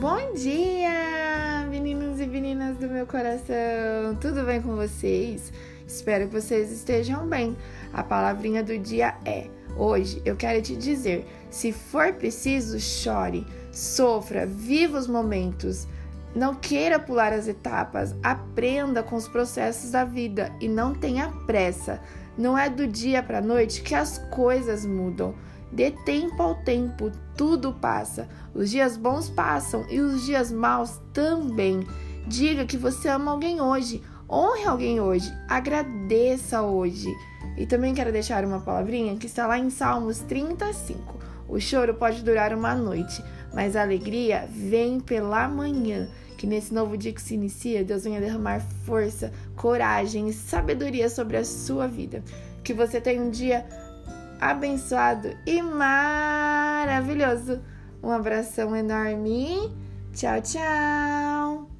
Bom dia, meninos e meninas do meu coração! Tudo bem com vocês? Espero que vocês estejam bem. A palavrinha do dia é: hoje eu quero te dizer, se for preciso, chore, sofra, viva os momentos. Não queira pular as etapas, aprenda com os processos da vida e não tenha pressa. Não é do dia para a noite que as coisas mudam. Dê tempo ao tempo, tudo passa. Os dias bons passam e os dias maus também. Diga que você ama alguém hoje, honre alguém hoje, agradeça hoje. E também quero deixar uma palavrinha que está lá em Salmos 35. O choro pode durar uma noite, mas a alegria vem pela manhã. Que nesse novo dia que se inicia, Deus venha derramar força, coragem e sabedoria sobre a sua vida. Que você tenha um dia abençoado e maravilhoso. Um abração enorme. Tchau, tchau.